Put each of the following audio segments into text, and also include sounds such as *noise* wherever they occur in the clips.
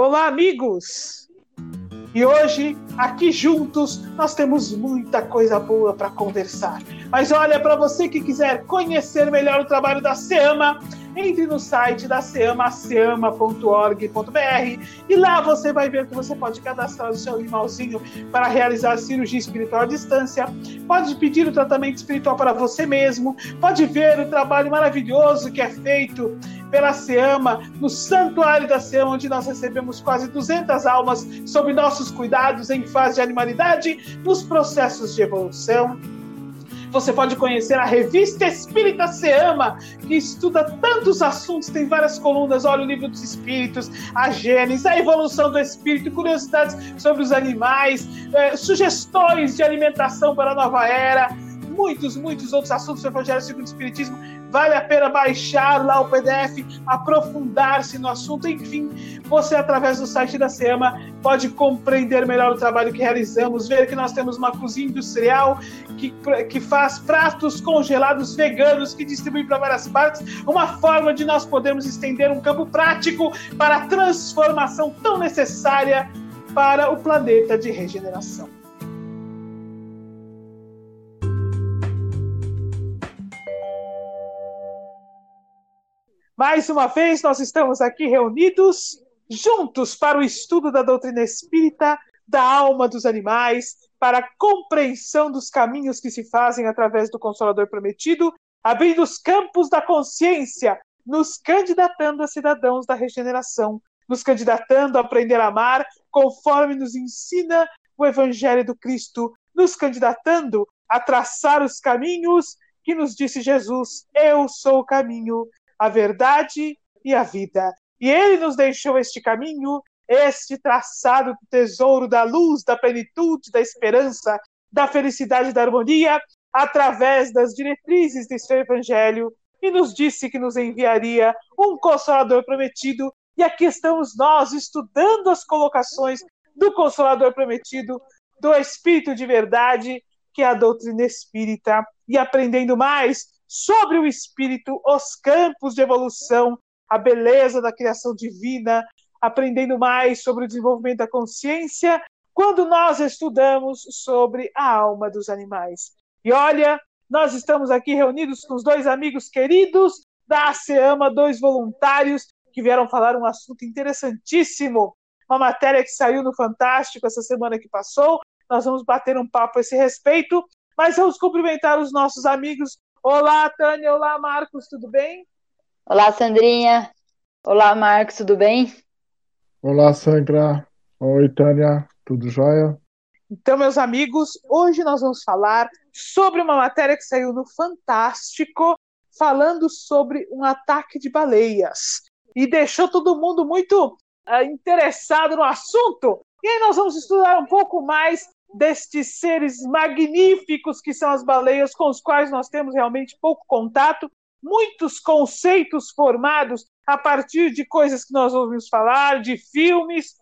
Olá, amigos! E hoje, aqui juntos, nós temos muita coisa boa para conversar. Mas olha, para você que quiser conhecer melhor o trabalho da SEAMA, entre no site da SEAMA, seama.org.br, e lá você vai ver que você pode cadastrar o seu animalzinho para realizar cirurgia espiritual à distância, pode pedir o tratamento espiritual para você mesmo, pode ver o trabalho maravilhoso que é feito pela SEAMA, no Santuário da SEAMA, onde nós recebemos quase 200 almas sob nossos cuidados em fase de animalidade, nos processos de evolução você pode conhecer a revista Espírita Se Ama, que estuda tantos assuntos, tem várias colunas. Olha o livro dos espíritos, a Gênesis, a evolução do espírito, curiosidades sobre os animais, eh, sugestões de alimentação para a nova era muitos, muitos outros assuntos do Evangelho segundo o Espiritismo. Vale a pena baixar lá o PDF, aprofundar-se no assunto. Enfim, você, através do site da SEAMA, pode compreender melhor o trabalho que realizamos, ver que nós temos uma cozinha industrial que, que faz pratos congelados veganos que distribui para várias partes, uma forma de nós podermos estender um campo prático para a transformação tão necessária para o planeta de regeneração. Mais uma vez, nós estamos aqui reunidos, juntos, para o estudo da doutrina espírita, da alma dos animais, para a compreensão dos caminhos que se fazem através do Consolador Prometido, abrindo os campos da consciência, nos candidatando a cidadãos da regeneração, nos candidatando a aprender a amar conforme nos ensina o Evangelho do Cristo, nos candidatando a traçar os caminhos que nos disse Jesus: Eu sou o caminho, a verdade e a vida. E ele nos deixou este caminho, este traçado do tesouro da luz, da plenitude, da esperança, da felicidade, da harmonia, através das diretrizes de seu evangelho, e nos disse que nos enviaria um consolador prometido. E aqui estamos nós estudando as colocações do consolador prometido, do espírito de verdade, que é a doutrina espírita, e aprendendo mais sobre o espírito, os campos de evolução, a beleza da criação divina, aprendendo mais sobre o desenvolvimento da consciência, quando nós estudamos sobre a alma dos animais. E olha, nós estamos aqui reunidos com os dois amigos queridos da ASEAMA, dois voluntários que vieram falar um assunto interessantíssimo, uma matéria que saiu no Fantástico essa semana que passou. Nós vamos bater um papo a esse respeito, mas vamos cumprimentar os nossos amigos Olá, Tânia. Olá, Marcos. Tudo bem? Olá, Sandrinha. Olá, Marcos. Tudo bem? Olá, Sandra. Oi, Tânia. Tudo jóia? Então, meus amigos, hoje nós vamos falar sobre uma matéria que saiu no Fantástico, falando sobre um ataque de baleias. E deixou todo mundo muito uh, interessado no assunto. E aí nós vamos estudar um pouco mais destes seres magníficos que são as baleias, com os quais nós temos realmente pouco contato, muitos conceitos formados a partir de coisas que nós ouvimos falar, de filmes.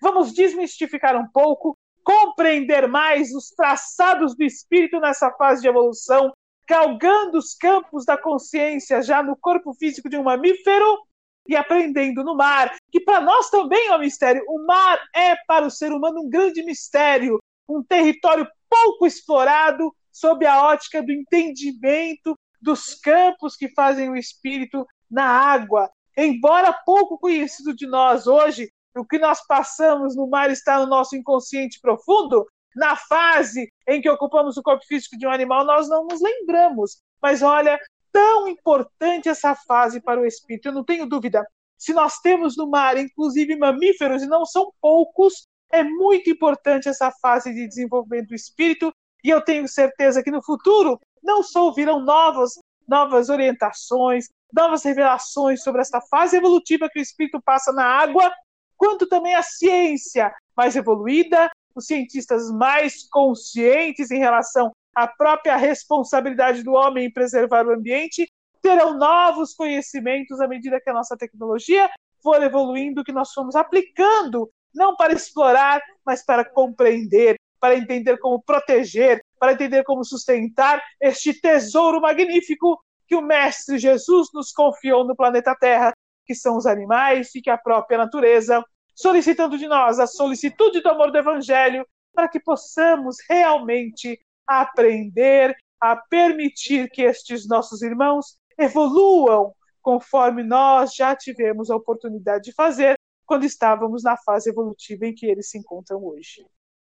Vamos desmistificar um pouco, compreender mais os traçados do espírito nessa fase de evolução, galgando os campos da consciência já no corpo físico de um mamífero e aprendendo no mar, que para nós também é um mistério. O mar é para o ser humano um grande mistério, um território pouco explorado sob a ótica do entendimento dos campos que fazem o espírito na água. Embora pouco conhecido de nós hoje, o que nós passamos no mar está no nosso inconsciente profundo, na fase em que ocupamos o corpo físico de um animal, nós não nos lembramos. Mas olha, tão importante essa fase para o espírito, eu não tenho dúvida. Se nós temos no mar, inclusive mamíferos, e não são poucos, é muito importante essa fase de desenvolvimento do espírito e eu tenho certeza que no futuro não só virão novas, novas orientações, novas revelações sobre essa fase evolutiva que o espírito passa na água, quanto também a ciência mais evoluída, os cientistas mais conscientes em relação à própria responsabilidade do homem em preservar o ambiente, terão novos conhecimentos à medida que a nossa tecnologia for evoluindo, que nós fomos aplicando não para explorar, mas para compreender, para entender como proteger, para entender como sustentar este tesouro magnífico que o Mestre Jesus nos confiou no planeta Terra, que são os animais e que a própria natureza solicitando de nós a solicitude do amor do Evangelho, para que possamos realmente aprender a permitir que estes nossos irmãos evoluam conforme nós já tivemos a oportunidade de fazer quando estávamos na fase evolutiva em que eles se encontram hoje.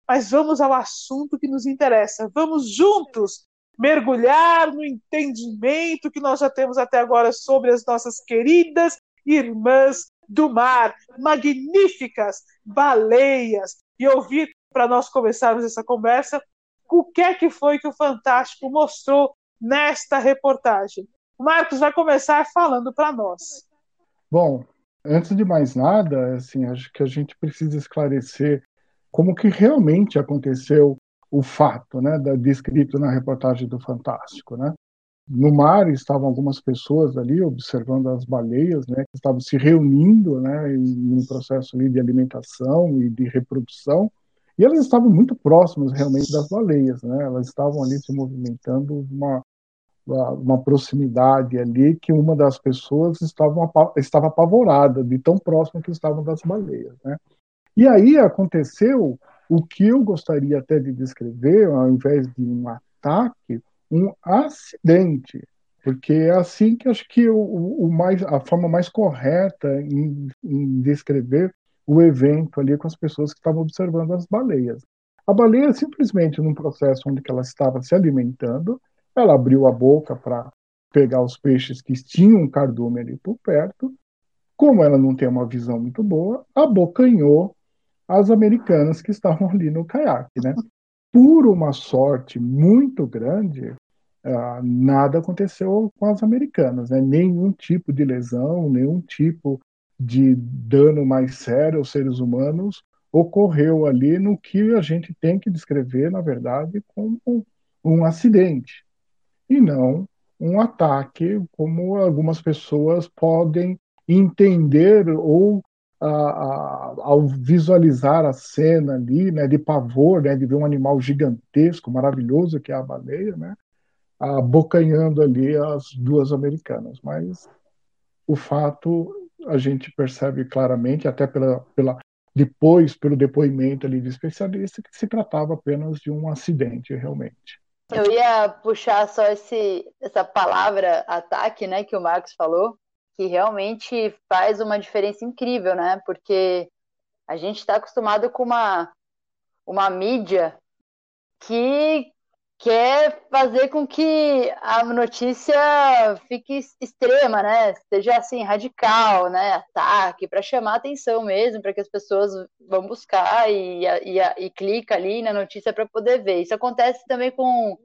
Mas vamos ao assunto que nos interessa. Vamos juntos mergulhar no entendimento que nós já temos até agora sobre as nossas queridas irmãs do mar, magníficas baleias, e ouvir, para nós começarmos essa conversa, o que é que foi que o Fantástico mostrou nesta reportagem. O Marcos vai começar falando para nós. Bom, antes de mais nada, assim, acho que a gente precisa esclarecer como que realmente aconteceu o fato, né, descrito na reportagem do Fantástico, né? No mar estavam algumas pessoas ali observando as baleias, né, que estavam se reunindo, né, em um processo ali de alimentação e de reprodução, e elas estavam muito próximas realmente das baleias, né? Elas estavam ali se movimentando uma uma proximidade ali que uma das pessoas estava, estava apavorada de tão próximo que estavam das baleias, né? E aí aconteceu o que eu gostaria até de descrever, ao invés de um ataque, um acidente, porque é assim que acho que o, o mais, a forma mais correta em, em, descrever o evento ali com as pessoas que estavam observando as baleias. A baleia simplesmente num processo onde ela estava se alimentando, ela abriu a boca para pegar os peixes que tinham um cardume ali por perto. Como ela não tem uma visão muito boa, abocanhou as americanas que estavam ali no caiaque, né? Por uma sorte muito grande, uh, nada aconteceu com as americanas, né? Nenhum tipo de lesão, nenhum tipo de dano mais sério aos seres humanos ocorreu ali no que a gente tem que descrever, na verdade, como um acidente e não um ataque, como algumas pessoas podem entender ou a, a, ao visualizar a cena ali, né, de pavor, né, de ver um animal gigantesco, maravilhoso que é a baleia, né, abocanhando ali as duas americanas. Mas o fato a gente percebe claramente, até pela, pela depois pelo depoimento ali de especialista, que se tratava apenas de um acidente realmente. Eu ia puxar só esse, essa palavra ataque, né, que o Marcos falou, que realmente faz uma diferença incrível, né? Porque a gente está acostumado com uma, uma mídia que quer fazer com que a notícia fique extrema, né? Seja assim radical, né? Ataque para chamar atenção mesmo, para que as pessoas vão buscar e, e, e clica ali na notícia para poder ver. Isso acontece também com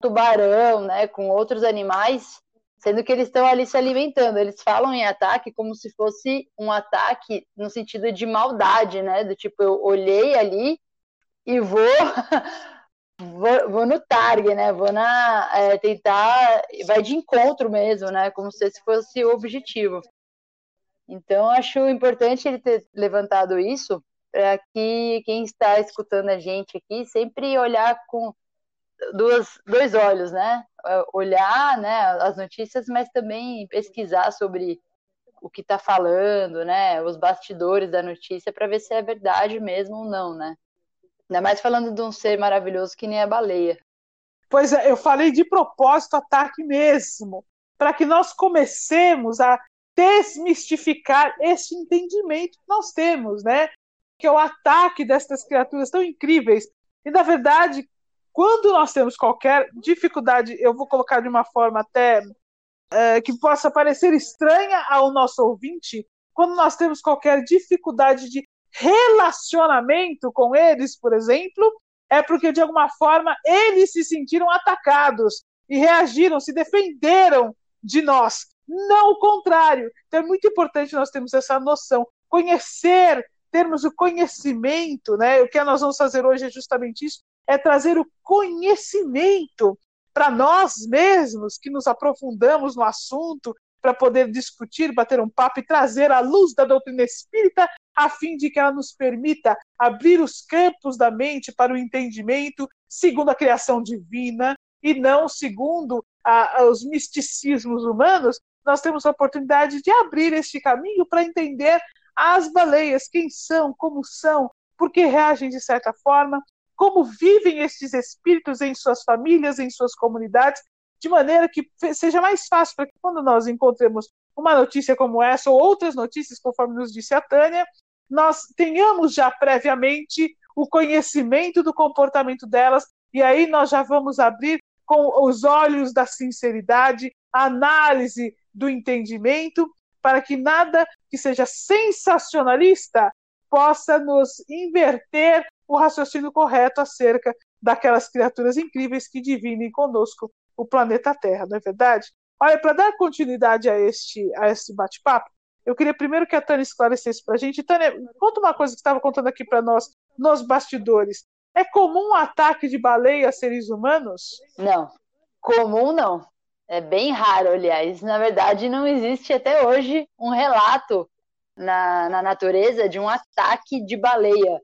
tubarão, né? Com outros animais, sendo que eles estão ali se alimentando. Eles falam em ataque como se fosse um ataque no sentido de maldade, né? Do tipo eu olhei ali e vou *laughs* vou, vou, no target, né? Vou na é, tentar, vai de encontro mesmo, né? Como se esse fosse o objetivo. Então acho importante ele ter levantado isso para que quem está escutando a gente aqui sempre olhar com duas, dois olhos, né? Olhar, né, as notícias, mas também pesquisar sobre o que está falando, né? Os bastidores da notícia para ver se é verdade mesmo ou não, né? Ainda mais falando de um ser maravilhoso que nem a baleia. Pois é, eu falei de propósito ataque mesmo, para que nós comecemos a desmistificar esse entendimento que nós temos, né? Que é o ataque destas criaturas tão incríveis. E, na verdade, quando nós temos qualquer dificuldade, eu vou colocar de uma forma até é, que possa parecer estranha ao nosso ouvinte, quando nós temos qualquer dificuldade de relacionamento com eles, por exemplo, é porque de alguma forma eles se sentiram atacados e reagiram, se defenderam de nós. Não o contrário. Então é muito importante nós termos essa noção, conhecer, termos o conhecimento, né? O que nós vamos fazer hoje é justamente isso, é trazer o conhecimento para nós mesmos que nos aprofundamos no assunto, para poder discutir, bater um papo e trazer a luz da doutrina espírita, a fim de que ela nos permita abrir os campos da mente para o entendimento segundo a criação divina e não segundo a, os misticismos humanos. Nós temos a oportunidade de abrir este caminho para entender as baleias, quem são, como são, por que reagem de certa forma, como vivem estes espíritos em suas famílias, em suas comunidades, de maneira que seja mais fácil para que quando nós encontremos uma notícia como essa ou outras notícias, conforme nos disse a Tânia, nós tenhamos já previamente o conhecimento do comportamento delas e aí nós já vamos abrir com os olhos da sinceridade, a análise do entendimento, para que nada que seja sensacionalista possa nos inverter o raciocínio correto acerca daquelas criaturas incríveis que dividem conosco o planeta Terra, não é verdade? Olha, para dar continuidade a este, a este bate-papo, eu queria primeiro que a Tânia esclarecesse para a gente. Tânia, conta uma coisa que estava contando aqui para nós nos bastidores. É comum um ataque de baleia a seres humanos? Não, comum não. É bem raro, aliás. Na verdade, não existe até hoje um relato na, na natureza de um ataque de baleia.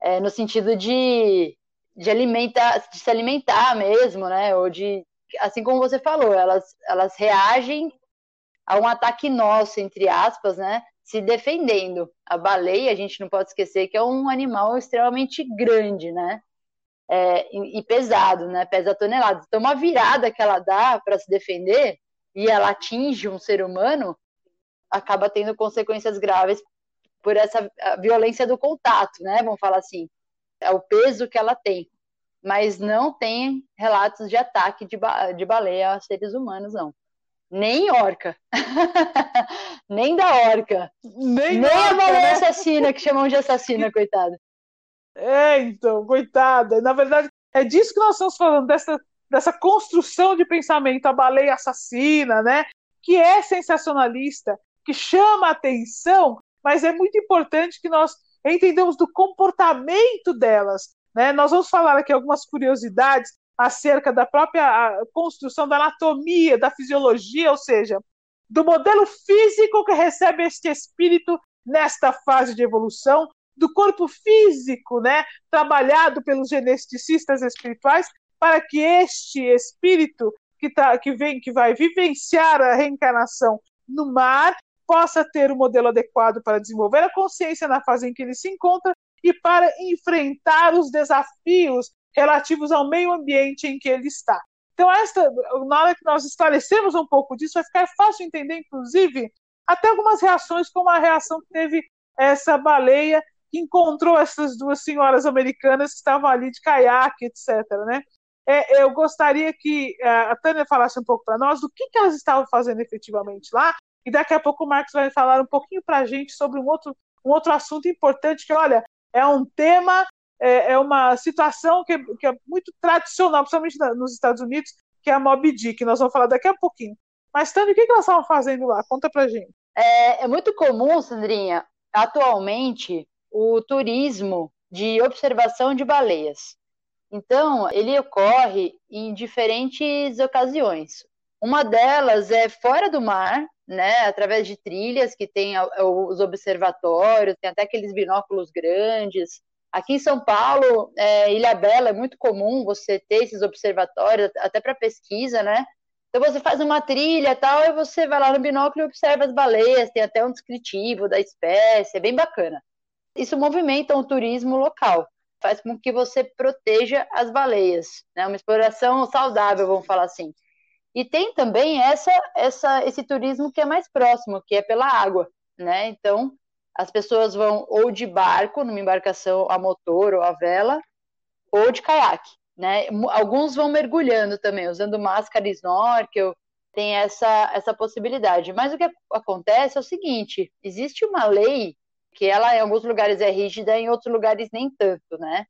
É, no sentido de, de, alimentar, de se alimentar mesmo, né? Ou de, assim como você falou, elas, elas reagem a um ataque nosso, entre aspas, né? Se defendendo. A baleia, a gente não pode esquecer que é um animal extremamente grande, né? é, e, e, pesado, né? Pesa toneladas. Então, uma virada que ela dá para se defender e ela atinge um ser humano, acaba tendo consequências graves por essa violência do contato, né? Vamos falar assim. É o peso que ela tem. Mas não tem relatos de ataque de, ba de baleia a seres humanos, não. Nem orca. *laughs* Nem da orca. Nem, Nem orca, a baleia né? assassina, que chamam de assassina, *laughs* coitada. É, então, coitada. Na verdade, é disso que nós estamos falando, dessa, dessa construção de pensamento, a baleia assassina, né? Que é sensacionalista, que chama a atenção, mas é muito importante que nós entendamos do comportamento delas. Né? Nós vamos falar aqui algumas curiosidades acerca da própria construção da anatomia, da fisiologia, ou seja, do modelo físico que recebe este espírito nesta fase de evolução, do corpo físico, né, trabalhado pelos geneticistas espirituais, para que este espírito que, tá, que vem, que vai vivenciar a reencarnação no mar, possa ter o um modelo adequado para desenvolver a consciência na fase em que ele se encontra e para enfrentar os desafios relativos ao meio ambiente em que ele está. Então, esta, na hora que nós esclarecemos um pouco disso, vai ficar fácil entender, inclusive, até algumas reações, como a reação que teve essa baleia que encontrou essas duas senhoras americanas que estavam ali de caiaque, etc. Né? É, eu gostaria que é, a Tânia falasse um pouco para nós do que, que elas estavam fazendo efetivamente lá, e daqui a pouco o Marcos vai falar um pouquinho para a gente sobre um outro, um outro assunto importante, que, olha, é um tema, é, é uma situação que, que, é muito tradicional, principalmente nos Estados Unidos, que é a Mob Dick, nós vamos falar daqui a pouquinho. Mas, Tânia, o que, que elas estavam fazendo lá? Conta para gente. É, é muito comum, Sandrinha, atualmente, o turismo de observação de baleias. Então, ele ocorre em diferentes ocasiões. Uma delas é fora do mar, né, através de trilhas que tem os observatórios, tem até aqueles binóculos grandes. Aqui em São Paulo, é, Ilha Bela, é muito comum você ter esses observatórios, até para pesquisa, né? Então você faz uma trilha tal, e você vai lá no binóculo e observa as baleias, tem até um descritivo da espécie, é bem bacana. Isso movimenta o turismo local, faz com que você proteja as baleias, né? Uma exploração saudável, vamos falar assim. E tem também essa, essa, esse turismo que é mais próximo, que é pela água, né? Então, as pessoas vão ou de barco, numa embarcação a motor ou a vela, ou de caiaque, né? Alguns vão mergulhando também, usando máscara e snorkel, tem essa, essa possibilidade. Mas o que acontece é o seguinte: existe uma lei que ela em alguns lugares é rígida, em outros lugares nem tanto, né?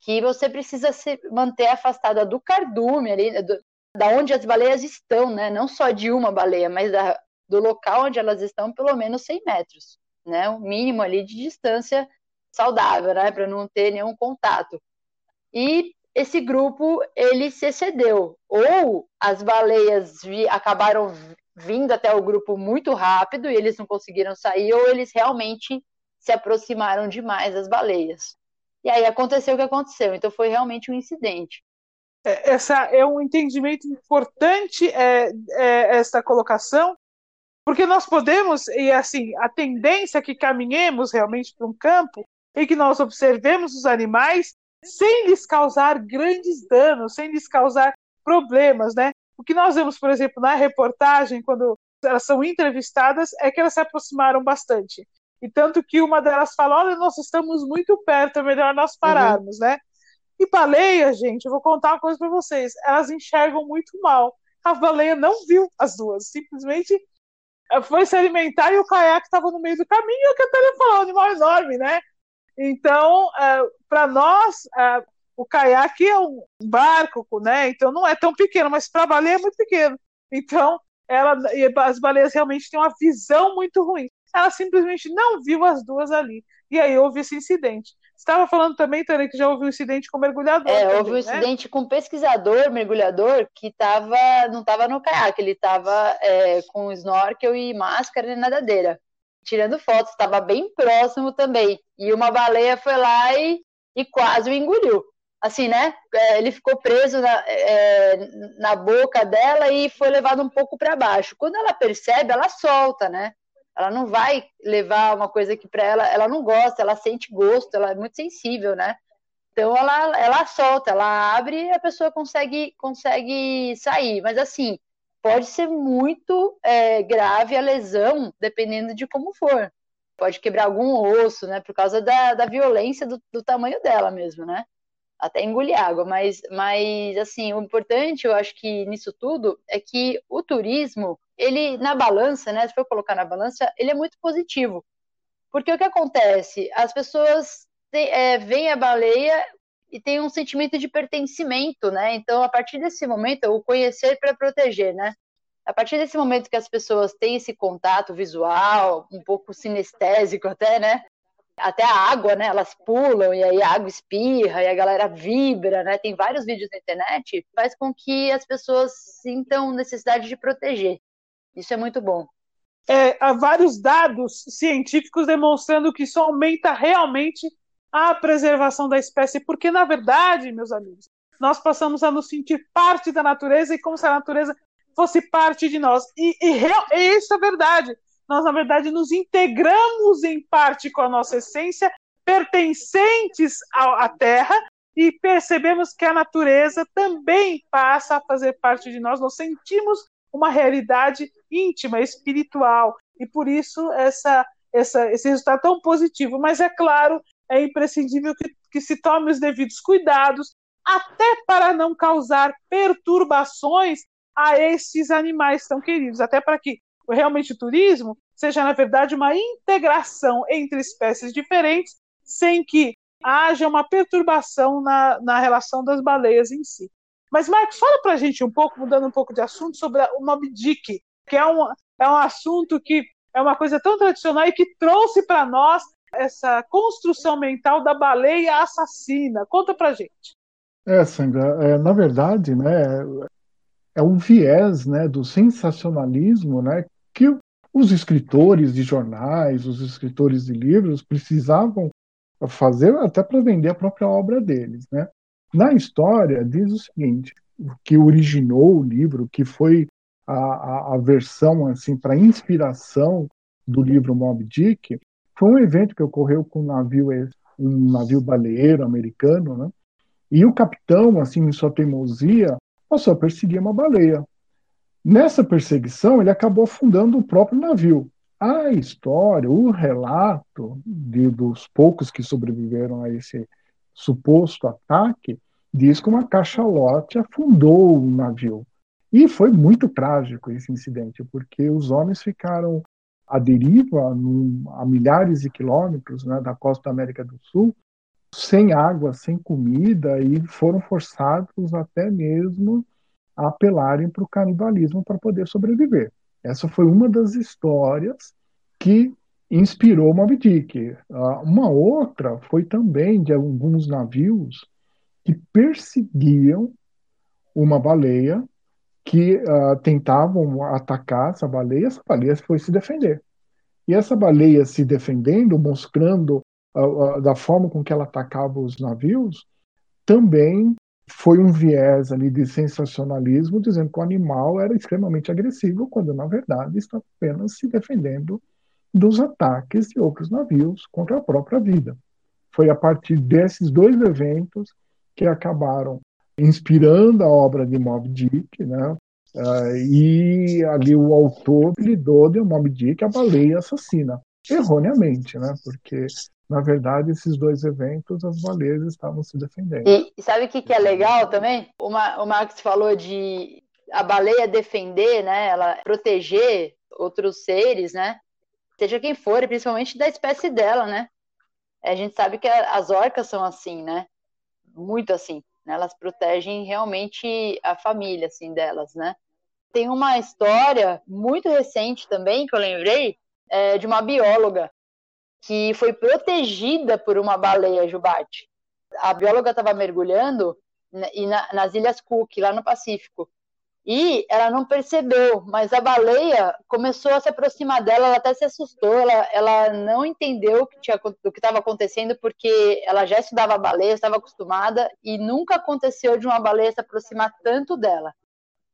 Que você precisa se manter afastada do cardume ali, do, da onde as baleias estão, né? Não só de uma baleia, mas da, do local onde elas estão, pelo menos 100 metros, né? O mínimo ali de distância saudável, né? Para não ter nenhum contato. E esse grupo ele se excedeu, ou as baleias vi, acabaram vindo até o grupo muito rápido e eles não conseguiram sair, ou eles realmente se aproximaram demais das baleias. E aí aconteceu o que aconteceu. Então foi realmente um incidente. É, essa é um entendimento importante é, é essa colocação, Porque nós podemos, e assim, a tendência é que caminhemos realmente para um campo em que nós observemos os animais sem lhes causar grandes danos, sem lhes causar problemas, né? O que nós vemos, por exemplo, na reportagem, quando elas são entrevistadas, é que elas se aproximaram bastante. E tanto que uma delas fala: olha, nós estamos muito perto, é melhor nós uhum. pararmos, uhum. né? E baleia, gente, eu vou contar uma coisa para vocês: elas enxergam muito mal. A baleia não viu as duas, simplesmente eh, foi se alimentar e o caiaque estava no meio do caminho, que até ele falou, um animal enorme, né? Então, é, para nós, é, o caiaque é um barco, né? Então não é tão pequeno, mas para a baleia é muito pequeno. Então, ela, as baleias realmente têm uma visão muito ruim. Ela simplesmente não viu as duas ali. E aí houve esse incidente. Estava falando também, Tânia, que já houve um incidente com mergulhador. É, também, houve um né? incidente com um pesquisador, mergulhador, que tava, não estava no caiaque, ele estava é, com snorkel e máscara de nadadeira tirando fotos, estava bem próximo também. E uma baleia foi lá e, e quase o engoliu. Assim, né? É, ele ficou preso na, é, na boca dela e foi levado um pouco para baixo. Quando ela percebe, ela solta, né? Ela não vai levar uma coisa que para ela, ela não gosta, ela sente gosto, ela é muito sensível, né? Então ela, ela solta, ela abre e a pessoa consegue, consegue sair. Mas assim, pode ser muito é, grave a lesão, dependendo de como for. Pode quebrar algum osso, né? Por causa da, da violência do, do tamanho dela mesmo, né? Até engolir água. Mas, mas, assim, o importante, eu acho que nisso tudo, é que o turismo, ele, na balança, né? Se for colocar na balança, ele é muito positivo. Porque o que acontece? As pessoas é, veem a baleia e tem um sentimento de pertencimento, né? Então, a partir desse momento, o conhecer para proteger, né? A partir desse momento que as pessoas têm esse contato visual, um pouco sinestésico até, né? Até a água, né? Elas pulam e aí a água espirra e a galera vibra, né? Tem vários vídeos na internet, faz com que as pessoas sintam necessidade de proteger. Isso é muito bom. É, há vários dados científicos demonstrando que isso aumenta realmente a preservação da espécie, porque, na verdade, meus amigos, nós passamos a nos sentir parte da natureza e como se a natureza fosse parte de nós. E, e, e isso é verdade. Nós, na verdade, nos integramos em parte com a nossa essência, pertencentes à, à Terra, e percebemos que a natureza também passa a fazer parte de nós. Nós sentimos uma realidade íntima, espiritual, e por isso essa, essa, esse resultado tão positivo. Mas é claro é imprescindível que, que se tome os devidos cuidados, até para não causar perturbações a esses animais tão queridos, até para que realmente o turismo seja, na verdade, uma integração entre espécies diferentes, sem que haja uma perturbação na, na relação das baleias em si. Mas, Marcos, fala para a gente um pouco, mudando um pouco de assunto, sobre o Moby Dick, que é um, é um assunto que é uma coisa tão tradicional e que trouxe para nós essa construção mental da baleia assassina. Conta pra gente. É, Sandra, é, na verdade, né, é um viés né, do sensacionalismo né, que os escritores de jornais, os escritores de livros precisavam fazer até para vender a própria obra deles. Né? Na história, diz o seguinte, o que originou o livro, que foi a, a, a versão assim para inspiração do livro Moby Dick, foi um evento que ocorreu com um navio, um navio baleeiro americano, né? E o capitão, assim, em sua teimosia, passou a perseguir uma baleia. Nessa perseguição, ele acabou afundando o próprio navio. A história, o relato de, dos poucos que sobreviveram a esse suposto ataque, diz que uma cachalote afundou o navio. E foi muito trágico esse incidente, porque os homens ficaram a deriva num, a milhares de quilômetros né, da costa da América do Sul, sem água, sem comida, e foram forçados até mesmo a apelarem para o canibalismo para poder sobreviver. Essa foi uma das histórias que inspirou Moby Dick. Ah, uma outra foi também de alguns navios que perseguiam uma baleia que uh, tentavam atacar essa baleia, essa baleia foi se defender. E essa baleia se defendendo, mostrando uh, uh, da forma com que ela atacava os navios, também foi um viés ali de sensacionalismo, dizendo que o animal era extremamente agressivo, quando na verdade está apenas se defendendo dos ataques de outros navios contra a própria vida. Foi a partir desses dois eventos que acabaram inspirando a obra de Moby Dick, né? Uh, e ali o autor lidou de Moby Dick a baleia assassina, erroneamente, né? Porque na verdade esses dois eventos as baleias estavam se defendendo. E, e sabe o que, que, é legal também? O, Ma, o Marx falou de a baleia defender, né? Ela proteger outros seres, né? Seja quem for, principalmente da espécie dela, né? A gente sabe que as orcas são assim, né? Muito assim. Né? Elas protegem realmente a família, assim, delas, né? Tem uma história muito recente também, que eu lembrei, é, de uma bióloga que foi protegida por uma baleia jubarte. A bióloga estava mergulhando né, e na, nas Ilhas Cook, lá no Pacífico. E ela não percebeu, mas a baleia começou a se aproximar dela, ela até se assustou, ela, ela não entendeu o que estava acontecendo, porque ela já estudava baleia, estava acostumada, e nunca aconteceu de uma baleia se aproximar tanto dela. O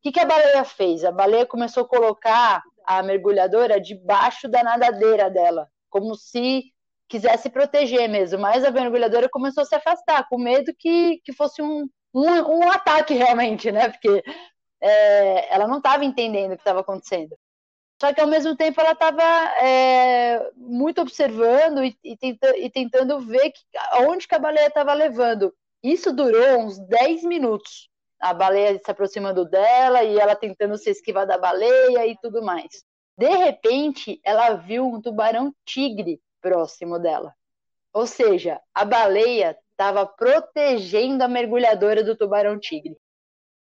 que, que a baleia fez? A baleia começou a colocar a mergulhadora debaixo da nadadeira dela, como se quisesse proteger mesmo, mas a mergulhadora começou a se afastar, com medo que, que fosse um, um, um ataque realmente, né? Porque é, ela não estava entendendo o que estava acontecendo. Só que ao mesmo tempo ela estava é, muito observando e, e, tenta, e, tentando ver que, aonde que a baleia estava levando. Isso durou uns 10 minutos. A baleia se aproximando dela e ela tentando se esquivar da baleia e tudo mais. De repente, ela viu um tubarão tigre próximo dela. Ou seja, a baleia estava protegendo a mergulhadora do tubarão tigre.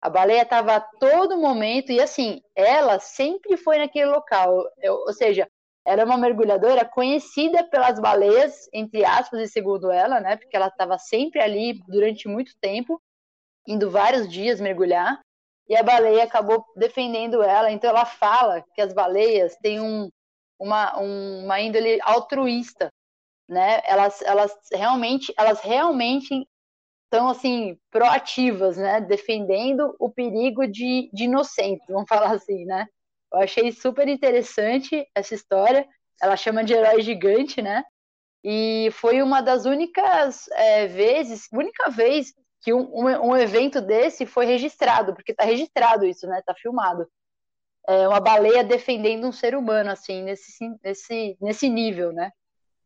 A baleia estava a todo momento, e assim, ela sempre foi naquele local. Eu, ou seja, era uma mergulhadora conhecida pelas baleias, entre aspas, e segundo ela, né? Porque ela estava sempre ali durante muito tempo, indo vários dias mergulhar, e a baleia acabou defendendo ela. Então ela fala que as baleias têm um, uma, um, uma índole altruísta, né? Elas, elas realmente, elas realmente estão assim proativas, né, defendendo o perigo de, de inocentes, vamos falar assim, né? Eu achei super interessante essa história. Ela chama de herói gigante, né? E foi uma das únicas é, vezes, única vez que um, um, um, evento desse foi registrado, porque está registrado isso, né? Está filmado. É uma baleia defendendo um ser humano, assim, nesse, nesse, nesse nível, né?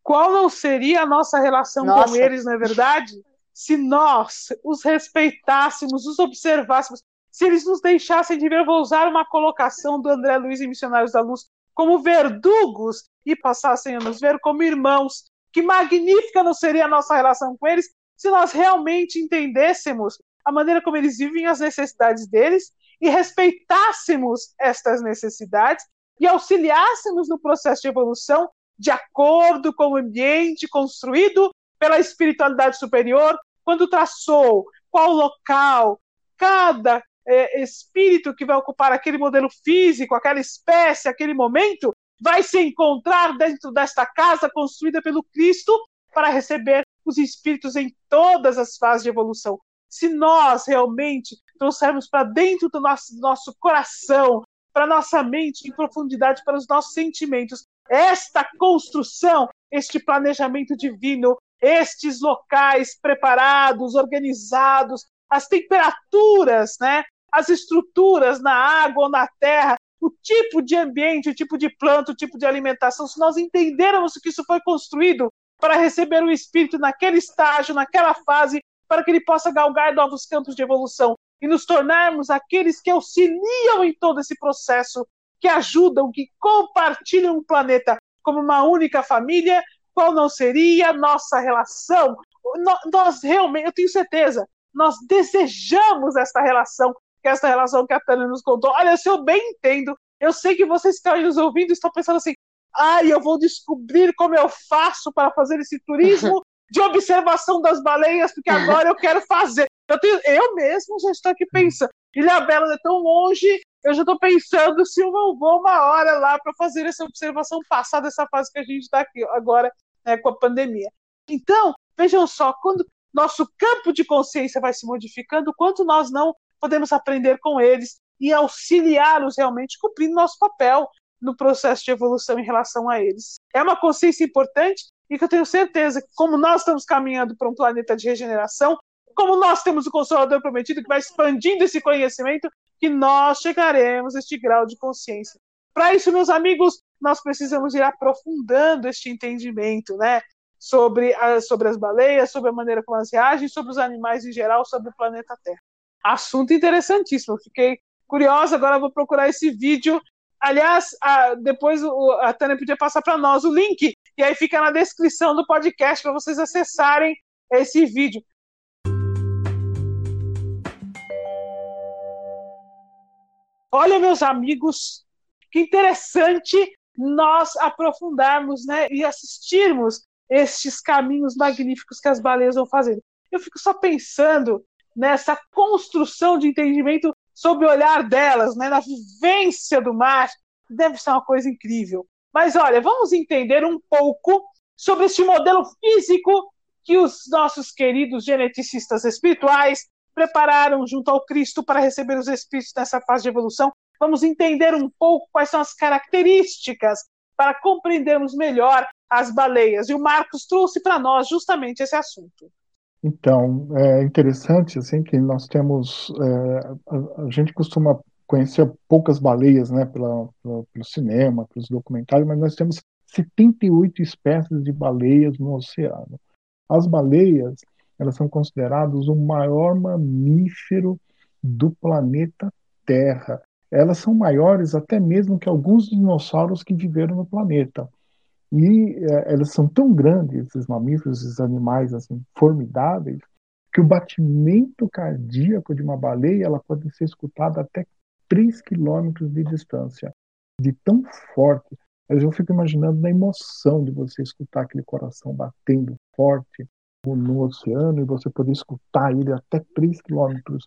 Qual não seria a nossa relação nossa. com eles, não é verdade? Se nós os respeitássemos, os observássemos, se eles nos deixassem de ver, vou usar uma colocação do André Luiz em Missionários da Luz, como verdugos e passassem a nos ver como irmãos, que magnífica não seria a nossa relação com eles se nós realmente entendêssemos a maneira como eles vivem as necessidades deles e respeitássemos estas necessidades e auxiliássemos no processo de evolução de acordo com o ambiente construído pela espiritualidade superior, quando traçou qual local, cada é, espírito que vai ocupar aquele modelo físico, aquela espécie, aquele momento, vai se encontrar dentro desta casa construída pelo Cristo para receber os espíritos em todas as fases de evolução. Se nós realmente trouxermos para dentro do nosso, do nosso coração, para nossa mente, em profundidade, para os nossos sentimentos, esta construção, este planejamento divino, estes locais preparados, organizados, as temperaturas, né, as estruturas na água ou na terra, o tipo de ambiente, o tipo de planta, o tipo de alimentação, se nós entendermos que isso foi construído para receber o espírito naquele estágio, naquela fase, para que ele possa galgar novos campos de evolução e nos tornarmos aqueles que auxiliam em todo esse processo, que ajudam, que compartilham o planeta como uma única família qual não seria a nossa relação? Nós realmente, eu tenho certeza, nós desejamos esta relação, que é esta relação que a Tânia nos contou. Olha, se eu bem entendo, eu sei que vocês que estão nos ouvindo estão pensando assim, ai, eu vou descobrir como eu faço para fazer esse turismo *laughs* de observação das baleias, porque agora eu quero fazer. Eu, tenho, eu mesmo já estou aqui pensando. Ilha Bela é tão longe, eu já estou pensando se eu não vou uma hora lá para fazer essa observação passada dessa fase que a gente está aqui agora né, com a pandemia. Então, vejam só, quando nosso campo de consciência vai se modificando, quanto nós não podemos aprender com eles e auxiliá-los realmente cumprindo nosso papel no processo de evolução em relação a eles. É uma consciência importante e que eu tenho certeza que, como nós estamos caminhando para um planeta de regeneração, como nós temos o Consolador prometido que vai expandindo esse conhecimento, que nós chegaremos a este grau de consciência. Para isso, meus amigos, nós precisamos ir aprofundando este entendimento, né? Sobre, a, sobre as baleias, sobre a maneira como elas reagem, sobre os animais em geral, sobre o planeta Terra. Assunto interessantíssimo. Fiquei curiosa, agora vou procurar esse vídeo. Aliás, a, depois o, a Tânia podia passar para nós o link, e aí fica na descrição do podcast para vocês acessarem esse vídeo. Olha, meus amigos, que interessante nós aprofundarmos né, e assistirmos estes caminhos magníficos que as baleias vão fazendo. Eu fico só pensando nessa construção de entendimento sob o olhar delas, né, na vivência do mar. Deve ser uma coisa incrível. Mas olha, vamos entender um pouco sobre este modelo físico que os nossos queridos geneticistas espirituais prepararam junto ao Cristo para receber os espíritos nessa fase de evolução. Vamos entender um pouco quais são as características para compreendermos melhor as baleias. E o Marcos trouxe para nós justamente esse assunto. Então, é interessante assim que nós temos, é, a, a, gente costuma conhecer poucas baleias, né, pela, pela, pelo cinema, pelos documentários, mas nós temos 78 espécies de baleias no oceano. As baleias, elas são consideradas o maior mamífero do planeta Terra. Elas são maiores até mesmo que alguns dinossauros que viveram no planeta. E é, elas são tão grandes, esses mamíferos, esses animais assim, formidáveis, que o batimento cardíaco de uma baleia ela pode ser escutada até 3 quilômetros de distância, de tão forte. Eu fico imaginando na emoção de você escutar aquele coração batendo forte no oceano e você poder escutar ele até 3 quilômetros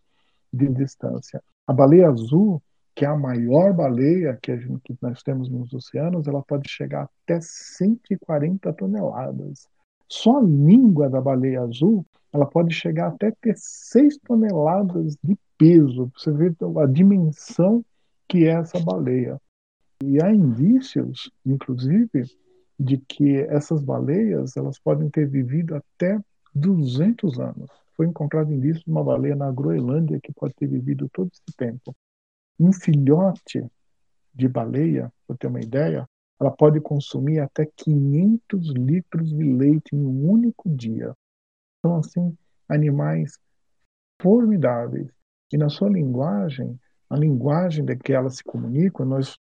de distância. A baleia azul, que é a maior baleia que, gente, que, nós temos nos oceanos, ela pode chegar até 140 toneladas. Só a língua da baleia azul, ela pode chegar até ter 6 toneladas de peso. Você vê a dimensão que é essa baleia. E há indícios, inclusive, de que essas baleias elas podem ter vivido até 200 anos. Foi encontrado indício de uma baleia na Groenlândia que pode ter vivido todo esse tempo. Um filhote de baleia, para ter uma ideia, ela pode consumir até 500 litros de leite em um único dia. São, assim, animais formidáveis. E na sua linguagem, a linguagem de que elas se comunicam, nós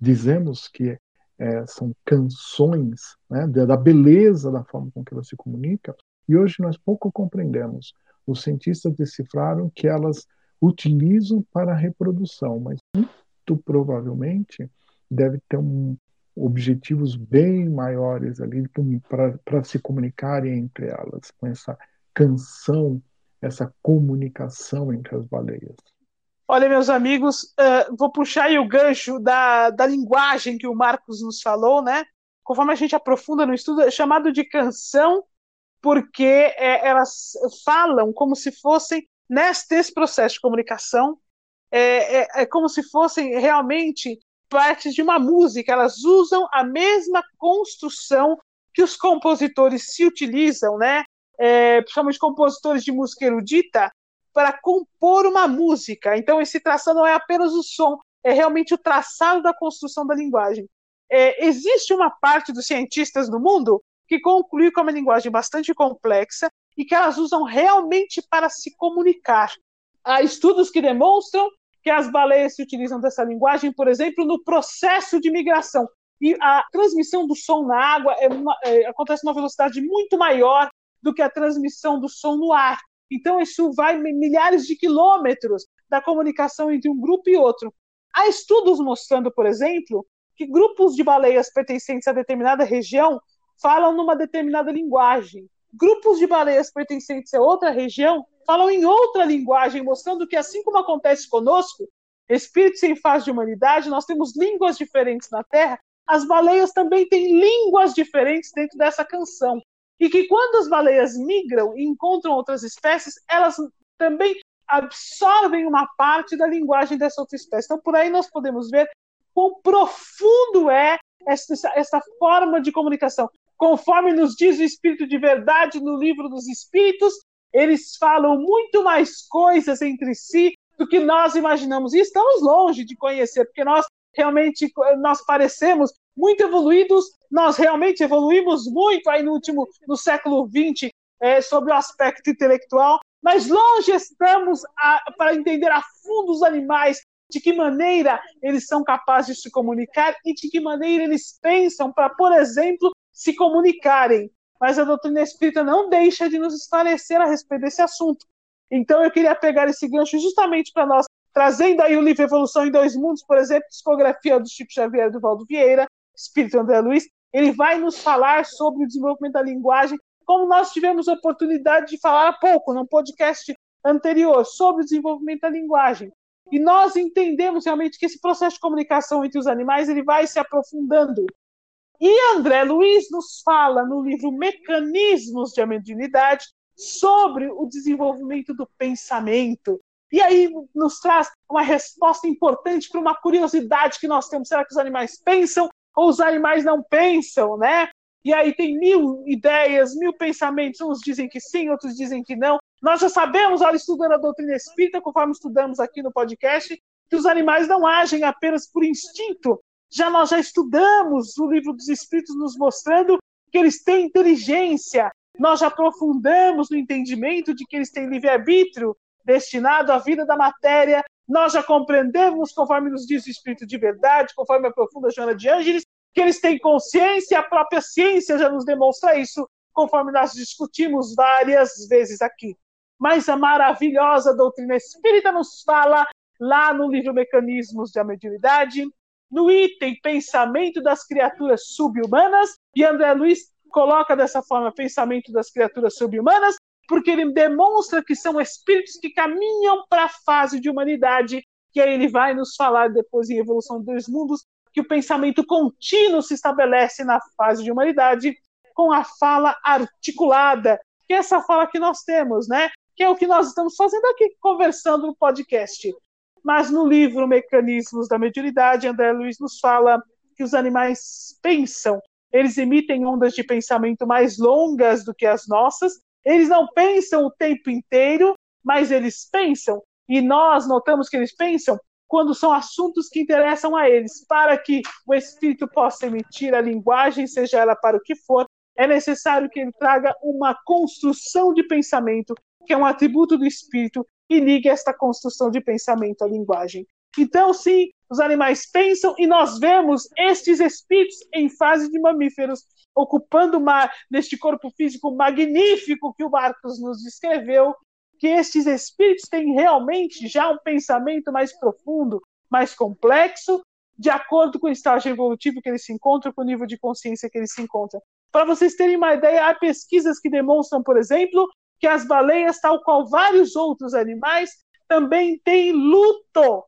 dizemos que é, são canções né, da beleza da forma com que elas se comunicam, e hoje nós pouco compreendemos. Os cientistas decifraram que elas utilizam para a reprodução, mas muito provavelmente deve ter um, objetivos bem maiores ali para se comunicarem entre elas, com essa canção, essa comunicação entre as baleias. Olha, meus amigos, uh, vou puxar aí o gancho da, da linguagem que o Marcos nos falou, né? Conforme a gente aprofunda no estudo, é chamado de canção, porque é, elas falam como se fossem, nesse, nesse processo de comunicação, é, é, é como se fossem realmente partes de uma música, elas usam a mesma construção que os compositores se utilizam, né? É, principalmente compositores de música erudita, para compor uma música. Então, esse traçado não é apenas o som, é realmente o traçado da construção da linguagem. É, existe uma parte dos cientistas no mundo que conclui que é uma linguagem bastante complexa e que elas usam realmente para se comunicar. Há estudos que demonstram que as baleias se utilizam dessa linguagem, por exemplo, no processo de migração. E a transmissão do som na água é uma, é, acontece numa velocidade muito maior do que a transmissão do som no ar. Então, isso vai milhares de quilômetros da comunicação entre um grupo e outro. Há estudos mostrando, por exemplo, que grupos de baleias pertencentes a determinada região falam numa determinada linguagem. Grupos de baleias pertencentes a outra região falam em outra linguagem, mostrando que, assim como acontece conosco, espíritos em fase de humanidade, nós temos línguas diferentes na Terra, as baleias também têm línguas diferentes dentro dessa canção. e que quando as baleias migram e encontram outras espécies, elas também absorvem uma parte da linguagem dessa outra espécie. Então, por aí nós podemos ver quão profundo é essa, essa forma de comunicação. Conforme nos diz o Espírito de Verdade no livro dos Espíritos, eles falam muito mais coisas entre si do que nós imaginamos. E estamos longe de conhecer, porque nós realmente nós parecemos muito evoluídos, nós realmente evoluímos muito aí no último no século XX é, sobre o aspecto intelectual, mas longe estamos a, para entender a fundo os animais, de que maneira eles são capazes de se comunicar e de que maneira eles pensam para, por exemplo, se comunicarem. Mas a doutrina espírita não deixa de nos esclarecer a respeito desse assunto. Então eu queria pegar esse gancho justamente para nós, trazendo aí o livro Evolução em Dois Mundos, por exemplo, discografia do Chico Xavier do Valdo Vieira, Espírito André Luiz, ele vai nos falar sobre o desenvolvimento da linguagem, como nós tivemos a oportunidade de falar há pouco, num podcast anterior, sobre o desenvolvimento da linguagem. E nós entendemos realmente que esse processo de comunicação entre os animais ele vai se aprofundando. E André Luiz nos fala no livro Mecanismos de Mediunidade sobre o desenvolvimento do pensamento. E aí nos traz uma resposta importante para uma curiosidade que nós temos. Será que os animais pensam ou os animais não pensam, né? E aí tem mil ideias, mil pensamentos. Uns dizem que sim, outros dizem que não. Nós já sabemos, ao estudando a doutrina espírita, conforme estudamos aqui no podcast, que os animais não agem apenas por instinto. Já nós já estudamos o livro dos Espíritos nos mostrando que eles têm inteligência. Nós já aprofundamos no entendimento de que eles têm livre-arbítrio destinado à vida da matéria. Nós já compreendemos, conforme nos diz o Espírito de verdade, conforme aprofunda Joana de Ângeles, que eles têm consciência, a própria ciência já nos demonstra isso, conforme nós discutimos várias vezes aqui. Mas a maravilhosa doutrina espírita nos fala lá no livro Mecanismos de Mediunidade, no item Pensamento das Criaturas Subhumanas, e André Luiz coloca dessa forma Pensamento das Criaturas Subhumanas, porque ele demonstra que são espíritos que caminham para a fase de humanidade, que aí ele vai nos falar depois em Evolução dos Mundos, que o pensamento contínuo se estabelece na fase de humanidade com a fala articulada, que é essa fala que nós temos, né? Que é o que nós estamos fazendo aqui, conversando no podcast. Mas no livro Mecanismos da Mediunidade, André Luiz nos fala que os animais pensam, eles emitem ondas de pensamento mais longas do que as nossas, eles não pensam o tempo inteiro, mas eles pensam, e nós notamos que eles pensam quando são assuntos que interessam a eles, para que o espírito possa emitir a linguagem, seja ela para o que for, é necessário que ele traga uma construção de pensamento, que é um atributo do espírito, e ligue esta construção de pensamento à linguagem. Então, sim, os animais pensam e nós vemos estes espíritos em fase de mamíferos, ocupando o mar neste corpo físico magnífico que o Marcos nos descreveu, que estes espíritos têm realmente já um pensamento mais profundo, mais complexo, de acordo com o estágio evolutivo que eles se encontram, com o nível de consciência que eles se encontram. Para vocês terem uma ideia, há pesquisas que demonstram, por exemplo, que as baleias, tal qual vários outros animais, também têm luto.